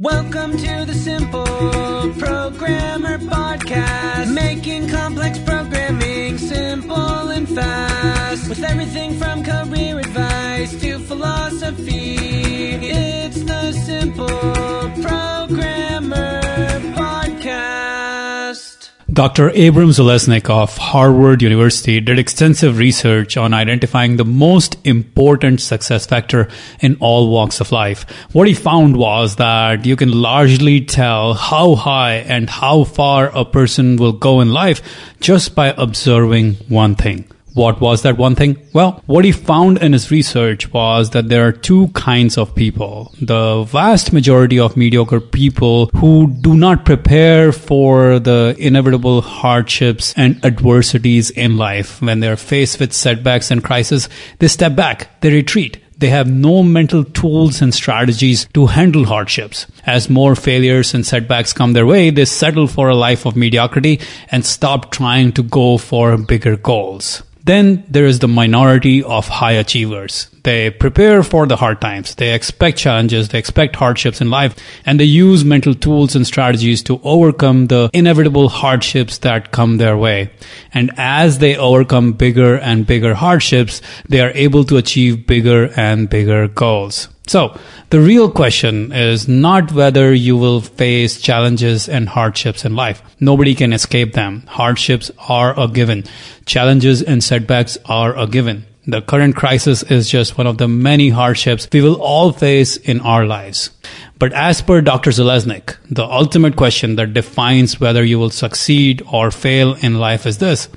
Welcome to the Simple Programmer Podcast, making complex programming simple and fast. With everything from career advice to philosophy, it's the Simple Programmer. Dr. Abram Zaleznik of Harvard University did extensive research on identifying the most important success factor in all walks of life. What he found was that you can largely tell how high and how far a person will go in life just by observing one thing. What was that one thing? Well, what he found in his research was that there are two kinds of people. The vast majority of mediocre people who do not prepare for the inevitable hardships and adversities in life. When they're faced with setbacks and crises, they step back, they retreat, they have no mental tools and strategies to handle hardships. As more failures and setbacks come their way, they settle for a life of mediocrity and stop trying to go for bigger goals. Then there is the minority of high achievers. They prepare for the hard times. They expect challenges. They expect hardships in life and they use mental tools and strategies to overcome the inevitable hardships that come their way. And as they overcome bigger and bigger hardships, they are able to achieve bigger and bigger goals. So the real question is not whether you will face challenges and hardships in life. Nobody can escape them. Hardships are a given. Challenges and setbacks are a given. The current crisis is just one of the many hardships we will all face in our lives. But as per Dr. Zaleznik, the ultimate question that defines whether you will succeed or fail in life is this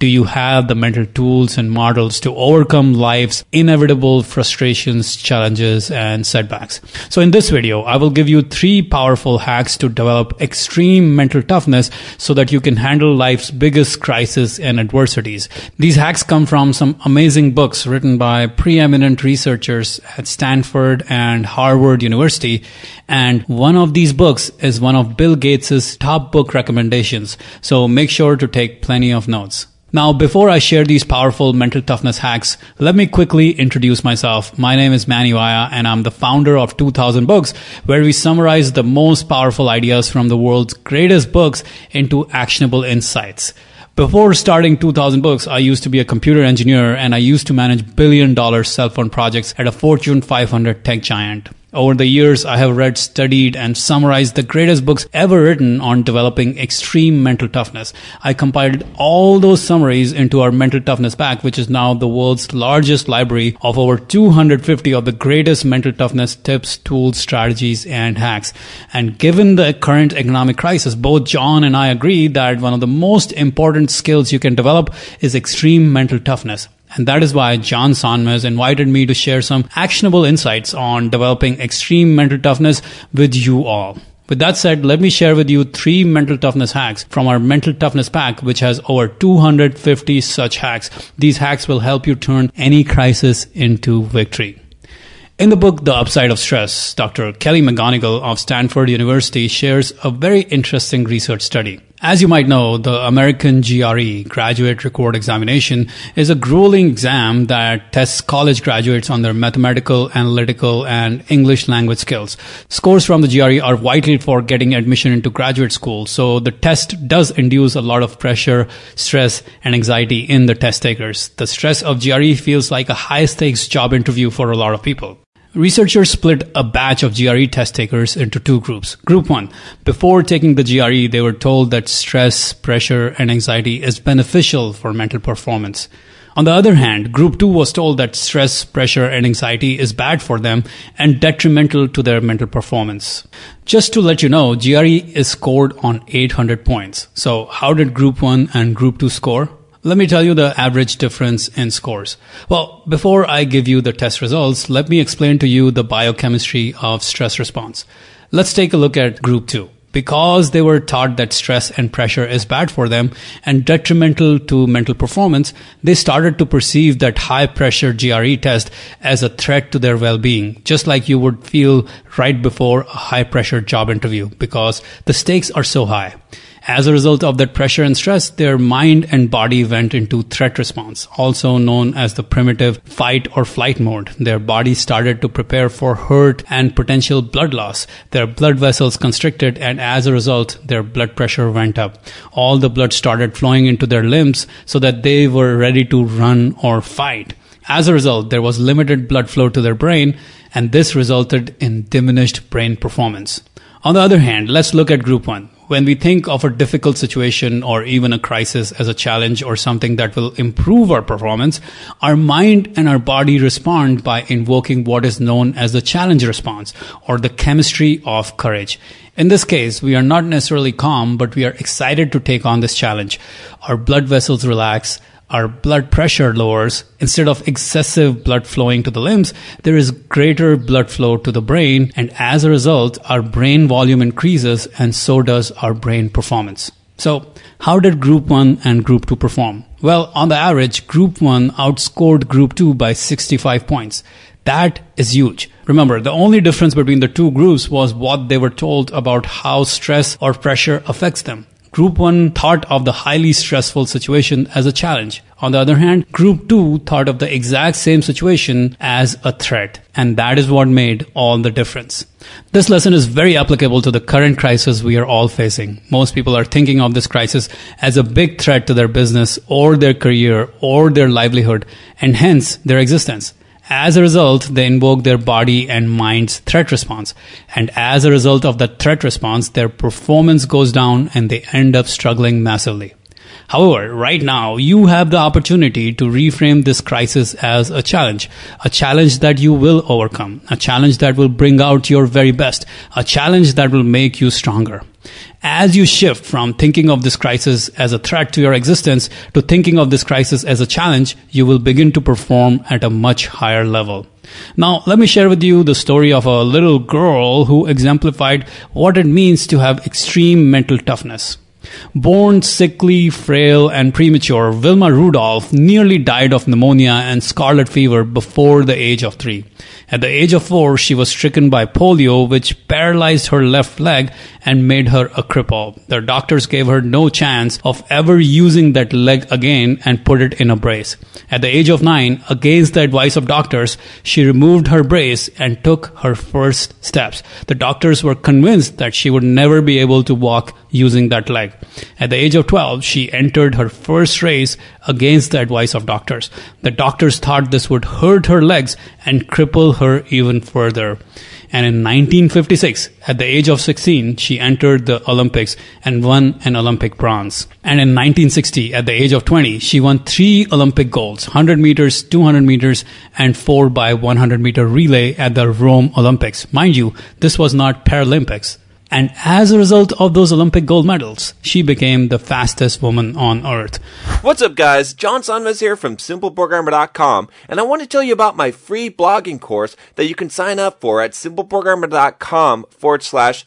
do you have the mental tools and models to overcome life's inevitable frustrations, challenges, and setbacks? So in this video, I will give you three powerful hacks to develop extreme mental toughness so that you can handle life's biggest crises and adversities. These hacks come from some amazing books written by preeminent researchers at Stanford and Harvard University. And one of these books is one of Bill Gates' top book recommendations. So make sure to take plenty of notes. Now, before I share these powerful mental toughness hacks, let me quickly introduce myself. My name is Manny Vaya and I'm the founder of 2000 Books, where we summarize the most powerful ideas from the world's greatest books into actionable insights. Before starting 2000 Books, I used to be a computer engineer and I used to manage billion dollar cell phone projects at a Fortune 500 tech giant. Over the years, I have read, studied, and summarized the greatest books ever written on developing extreme mental toughness. I compiled all those summaries into our mental toughness pack, which is now the world's largest library of over 250 of the greatest mental toughness tips, tools, strategies, and hacks. And given the current economic crisis, both John and I agree that one of the most important skills you can develop is extreme mental toughness. And that is why John Sonmez invited me to share some actionable insights on developing extreme mental toughness with you all. With that said, let me share with you three mental toughness hacks from our mental toughness pack, which has over 250 such hacks. These hacks will help you turn any crisis into victory. In the book, The Upside of Stress, Dr. Kelly McGonigal of Stanford University shares a very interesting research study. As you might know, the American GRE, Graduate Record Examination, is a grueling exam that tests college graduates on their mathematical, analytical, and English language skills. Scores from the GRE are vital for getting admission into graduate school, so the test does induce a lot of pressure, stress, and anxiety in the test takers. The stress of GRE feels like a high stakes job interview for a lot of people. Researchers split a batch of GRE test takers into two groups. Group one, before taking the GRE, they were told that stress, pressure, and anxiety is beneficial for mental performance. On the other hand, group two was told that stress, pressure, and anxiety is bad for them and detrimental to their mental performance. Just to let you know, GRE is scored on 800 points. So how did group one and group two score? Let me tell you the average difference in scores. Well, before I give you the test results, let me explain to you the biochemistry of stress response. Let's take a look at group two. Because they were taught that stress and pressure is bad for them and detrimental to mental performance, they started to perceive that high pressure GRE test as a threat to their well-being, just like you would feel right before a high pressure job interview because the stakes are so high. As a result of that pressure and stress, their mind and body went into threat response, also known as the primitive fight or flight mode. Their body started to prepare for hurt and potential blood loss. Their blood vessels constricted and as a result, their blood pressure went up. All the blood started flowing into their limbs so that they were ready to run or fight. As a result, there was limited blood flow to their brain and this resulted in diminished brain performance. On the other hand, let's look at group one. When we think of a difficult situation or even a crisis as a challenge or something that will improve our performance, our mind and our body respond by invoking what is known as the challenge response or the chemistry of courage. In this case, we are not necessarily calm, but we are excited to take on this challenge. Our blood vessels relax, our blood pressure lowers, instead of excessive blood flowing to the limbs, there is greater blood flow to the brain, and as a result, our brain volume increases, and so does our brain performance. So, how did Group 1 and Group 2 perform? Well, on the average, Group 1 outscored Group 2 by 65 points. That is huge. Remember, the only difference between the two groups was what they were told about how stress or pressure affects them. Group 1 thought of the highly stressful situation as a challenge. On the other hand, Group 2 thought of the exact same situation as a threat. And that is what made all the difference. This lesson is very applicable to the current crisis we are all facing. Most people are thinking of this crisis as a big threat to their business or their career or their livelihood and hence their existence. As a result, they invoke their body and mind's threat response. And as a result of that threat response, their performance goes down and they end up struggling massively. However, right now, you have the opportunity to reframe this crisis as a challenge. A challenge that you will overcome. A challenge that will bring out your very best. A challenge that will make you stronger. As you shift from thinking of this crisis as a threat to your existence to thinking of this crisis as a challenge, you will begin to perform at a much higher level. Now, let me share with you the story of a little girl who exemplified what it means to have extreme mental toughness. Born sickly, frail, and premature, Wilma Rudolph nearly died of pneumonia and scarlet fever before the age of three. At the age of four, she was stricken by polio, which paralyzed her left leg and made her a cripple. The doctors gave her no chance of ever using that leg again and put it in a brace. At the age of nine, against the advice of doctors, she removed her brace and took her first steps. The doctors were convinced that she would never be able to walk using that leg. At the age of 12, she entered her first race against the advice of doctors. The doctors thought this would hurt her legs and cripple her even further. And in 1956, at the age of 16, she entered the Olympics and won an Olympic bronze. And in 1960, at the age of 20, she won three Olympic golds 100 meters, 200 meters, and 4 by 100 meter relay at the Rome Olympics. Mind you, this was not Paralympics. And as a result of those Olympic gold medals, she became the fastest woman on earth. What's up, guys? John Sonmez here from SimpleProgrammer.com, and I want to tell you about my free blogging course that you can sign up for at SimpleProgrammer.com forward slash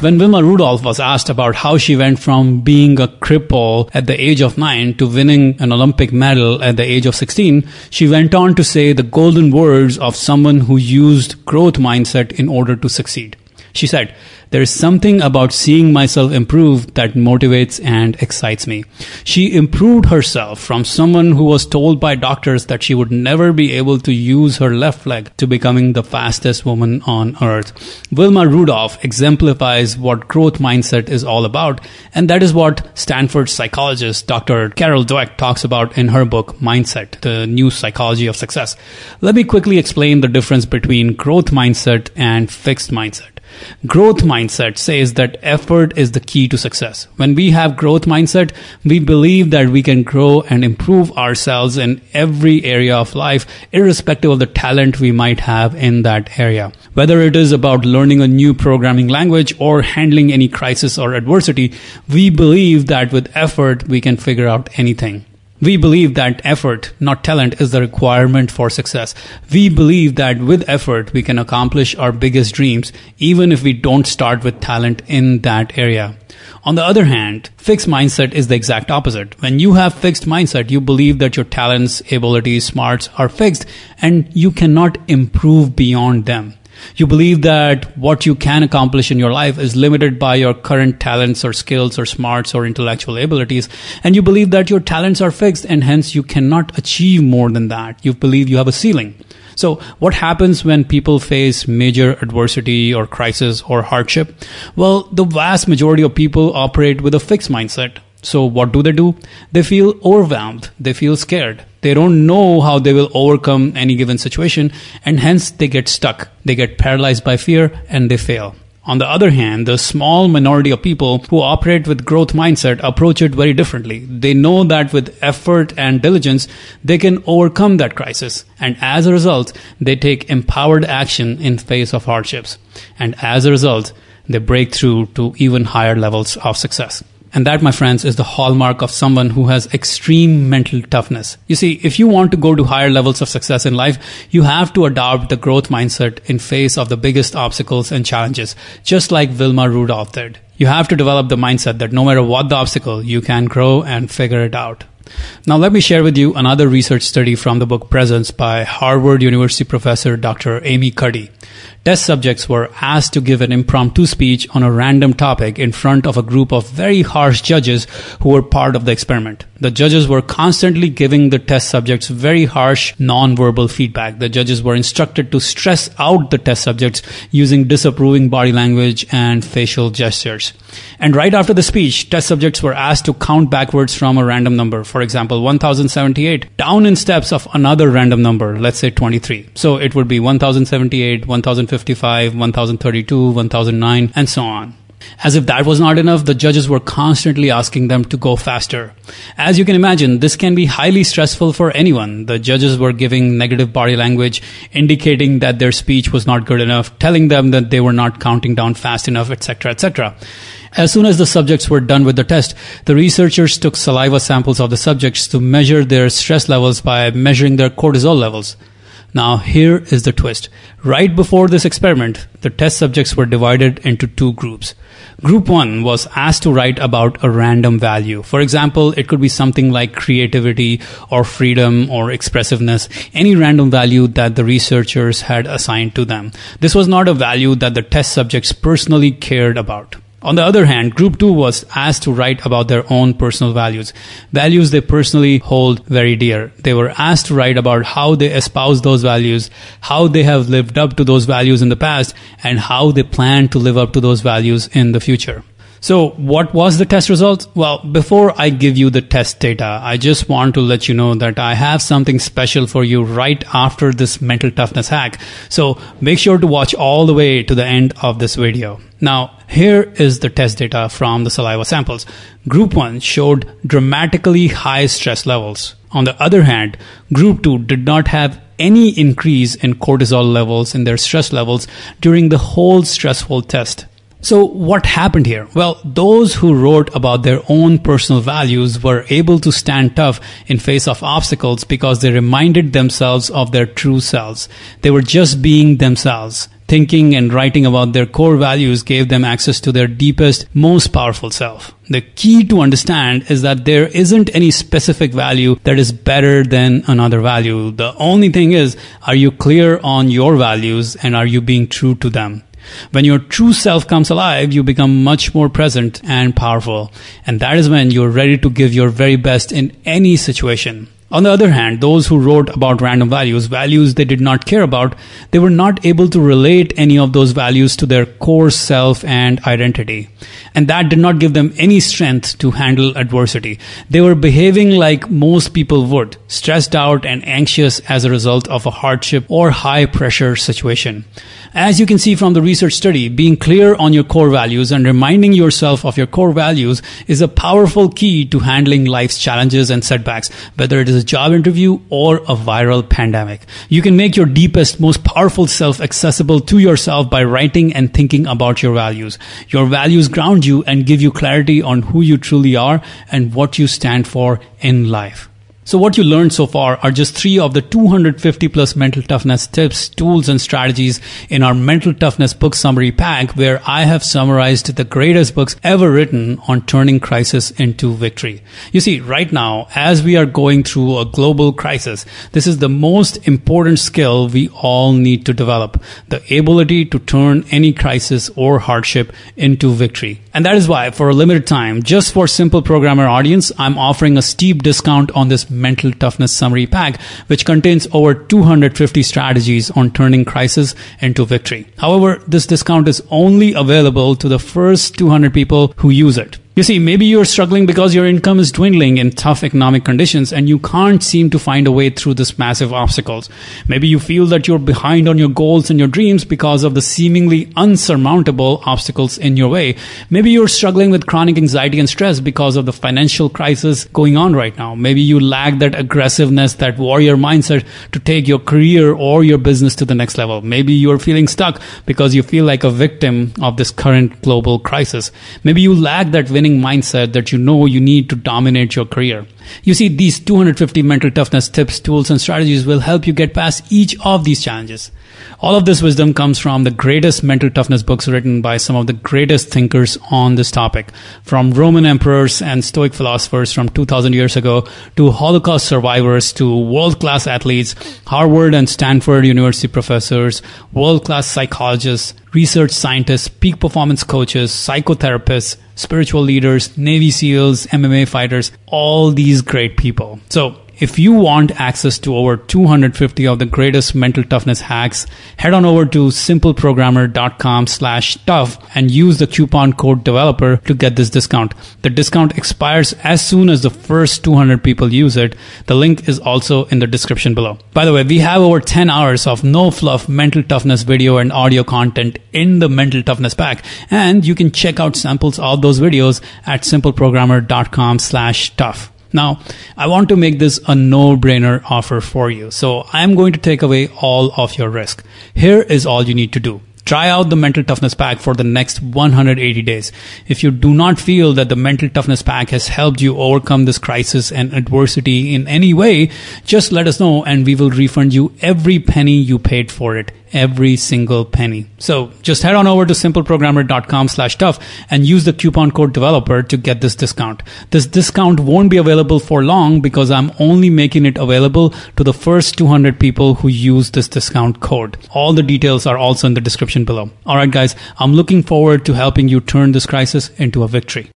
When Wilma Rudolph was asked about how she went from being a cripple at the age of 9 to winning an Olympic medal at the age of 16, she went on to say the golden words of someone who used growth mindset in order to succeed. She said, there is something about seeing myself improve that motivates and excites me. She improved herself from someone who was told by doctors that she would never be able to use her left leg to becoming the fastest woman on earth. Wilma Rudolph exemplifies what growth mindset is all about, and that is what Stanford psychologist Dr. Carol Dweck talks about in her book Mindset, the new psychology of success. Let me quickly explain the difference between growth mindset and fixed mindset. Growth mindset says that effort is the key to success. When we have growth mindset, we believe that we can grow and improve ourselves in every area of life, irrespective of the talent we might have in that area. Whether it is about learning a new programming language or handling any crisis or adversity, we believe that with effort, we can figure out anything. We believe that effort, not talent, is the requirement for success. We believe that with effort, we can accomplish our biggest dreams, even if we don't start with talent in that area. On the other hand, fixed mindset is the exact opposite. When you have fixed mindset, you believe that your talents, abilities, smarts are fixed and you cannot improve beyond them. You believe that what you can accomplish in your life is limited by your current talents or skills or smarts or intellectual abilities. And you believe that your talents are fixed and hence you cannot achieve more than that. You believe you have a ceiling. So what happens when people face major adversity or crisis or hardship? Well, the vast majority of people operate with a fixed mindset. So what do they do? They feel overwhelmed. They feel scared. They don't know how they will overcome any given situation and hence they get stuck. They get paralyzed by fear and they fail. On the other hand, the small minority of people who operate with growth mindset approach it very differently. They know that with effort and diligence, they can overcome that crisis. And as a result, they take empowered action in face of hardships. And as a result, they break through to even higher levels of success. And that, my friends, is the hallmark of someone who has extreme mental toughness. You see, if you want to go to higher levels of success in life, you have to adopt the growth mindset in face of the biggest obstacles and challenges, just like Wilma Rudolph did. You have to develop the mindset that no matter what the obstacle, you can grow and figure it out. Now, let me share with you another research study from the book Presence by Harvard University professor Dr. Amy Cuddy. Test subjects were asked to give an impromptu speech on a random topic in front of a group of very harsh judges who were part of the experiment. The judges were constantly giving the test subjects very harsh non-verbal feedback. The judges were instructed to stress out the test subjects using disapproving body language and facial gestures. And right after the speech, test subjects were asked to count backwards from a random number. For example, 1078 down in steps of another random number, let's say 23. So it would be 1078, 1055, 1032, 1009, and so on. As if that was not enough, the judges were constantly asking them to go faster. As you can imagine, this can be highly stressful for anyone. The judges were giving negative body language, indicating that their speech was not good enough, telling them that they were not counting down fast enough, etc., etc. As soon as the subjects were done with the test, the researchers took saliva samples of the subjects to measure their stress levels by measuring their cortisol levels. Now, here is the twist. Right before this experiment, the test subjects were divided into two groups. Group 1 was asked to write about a random value. For example, it could be something like creativity or freedom or expressiveness, any random value that the researchers had assigned to them. This was not a value that the test subjects personally cared about. On the other hand, group 2 was asked to write about their own personal values, values they personally hold very dear. They were asked to write about how they espouse those values, how they have lived up to those values in the past, and how they plan to live up to those values in the future. So what was the test result? Well, before I give you the test data, I just want to let you know that I have something special for you right after this mental toughness hack. So make sure to watch all the way to the end of this video. Now, here is the test data from the saliva samples. Group 1 showed dramatically high stress levels. On the other hand, group 2 did not have any increase in cortisol levels in their stress levels during the whole stressful test. So what happened here? Well, those who wrote about their own personal values were able to stand tough in face of obstacles because they reminded themselves of their true selves. They were just being themselves. Thinking and writing about their core values gave them access to their deepest, most powerful self. The key to understand is that there isn't any specific value that is better than another value. The only thing is, are you clear on your values and are you being true to them? When your true self comes alive, you become much more present and powerful. And that is when you're ready to give your very best in any situation. On the other hand, those who wrote about random values, values they did not care about, they were not able to relate any of those values to their core self and identity. And that did not give them any strength to handle adversity. They were behaving like most people would, stressed out and anxious as a result of a hardship or high pressure situation. As you can see from the research study, being clear on your core values and reminding yourself of your core values is a powerful key to handling life's challenges and setbacks, whether it is a job interview or a viral pandemic. You can make your deepest, most powerful self accessible to yourself by writing and thinking about your values. Your values ground you and give you clarity on who you truly are and what you stand for in life. So what you learned so far are just three of the 250 plus mental toughness tips, tools, and strategies in our mental toughness book summary pack where I have summarized the greatest books ever written on turning crisis into victory. You see, right now, as we are going through a global crisis, this is the most important skill we all need to develop. The ability to turn any crisis or hardship into victory. And that is why for a limited time, just for simple programmer audience, I'm offering a steep discount on this mental toughness summary pack, which contains over 250 strategies on turning crisis into victory. However, this discount is only available to the first 200 people who use it. You see, maybe you're struggling because your income is dwindling in tough economic conditions and you can't seem to find a way through this massive obstacles. Maybe you feel that you're behind on your goals and your dreams because of the seemingly unsurmountable obstacles in your way. Maybe you're struggling with chronic anxiety and stress because of the financial crisis going on right now. Maybe you lack that aggressiveness, that warrior mindset to take your career or your business to the next level. Maybe you're feeling stuck because you feel like a victim of this current global crisis. Maybe you lack that winning mindset that you know you need to dominate your career. You see, these 250 mental toughness tips, tools, and strategies will help you get past each of these challenges. All of this wisdom comes from the greatest mental toughness books written by some of the greatest thinkers on this topic, from Roman emperors and Stoic philosophers from 2000 years ago to Holocaust survivors to world class athletes, Harvard and Stanford University professors, world class psychologists, research scientists, peak performance coaches, psychotherapists, spiritual leaders, Navy SEALs, MMA fighters, all these great people. So if you want access to over 250 of the greatest mental toughness hacks, head on over to simpleprogrammer.com slash tough and use the coupon code developer to get this discount. The discount expires as soon as the first 200 people use it. The link is also in the description below. By the way, we have over 10 hours of no fluff mental toughness video and audio content in the mental toughness pack. And you can check out samples of those videos at simpleprogrammer.com slash tough. Now, I want to make this a no-brainer offer for you. So I'm going to take away all of your risk. Here is all you need to do. Try out the mental toughness pack for the next 180 days. If you do not feel that the mental toughness pack has helped you overcome this crisis and adversity in any way, just let us know and we will refund you every penny you paid for it every single penny. So just head on over to simpleprogrammer.com slash tough and use the coupon code developer to get this discount. This discount won't be available for long because I'm only making it available to the first 200 people who use this discount code. All the details are also in the description below. Alright guys, I'm looking forward to helping you turn this crisis into a victory.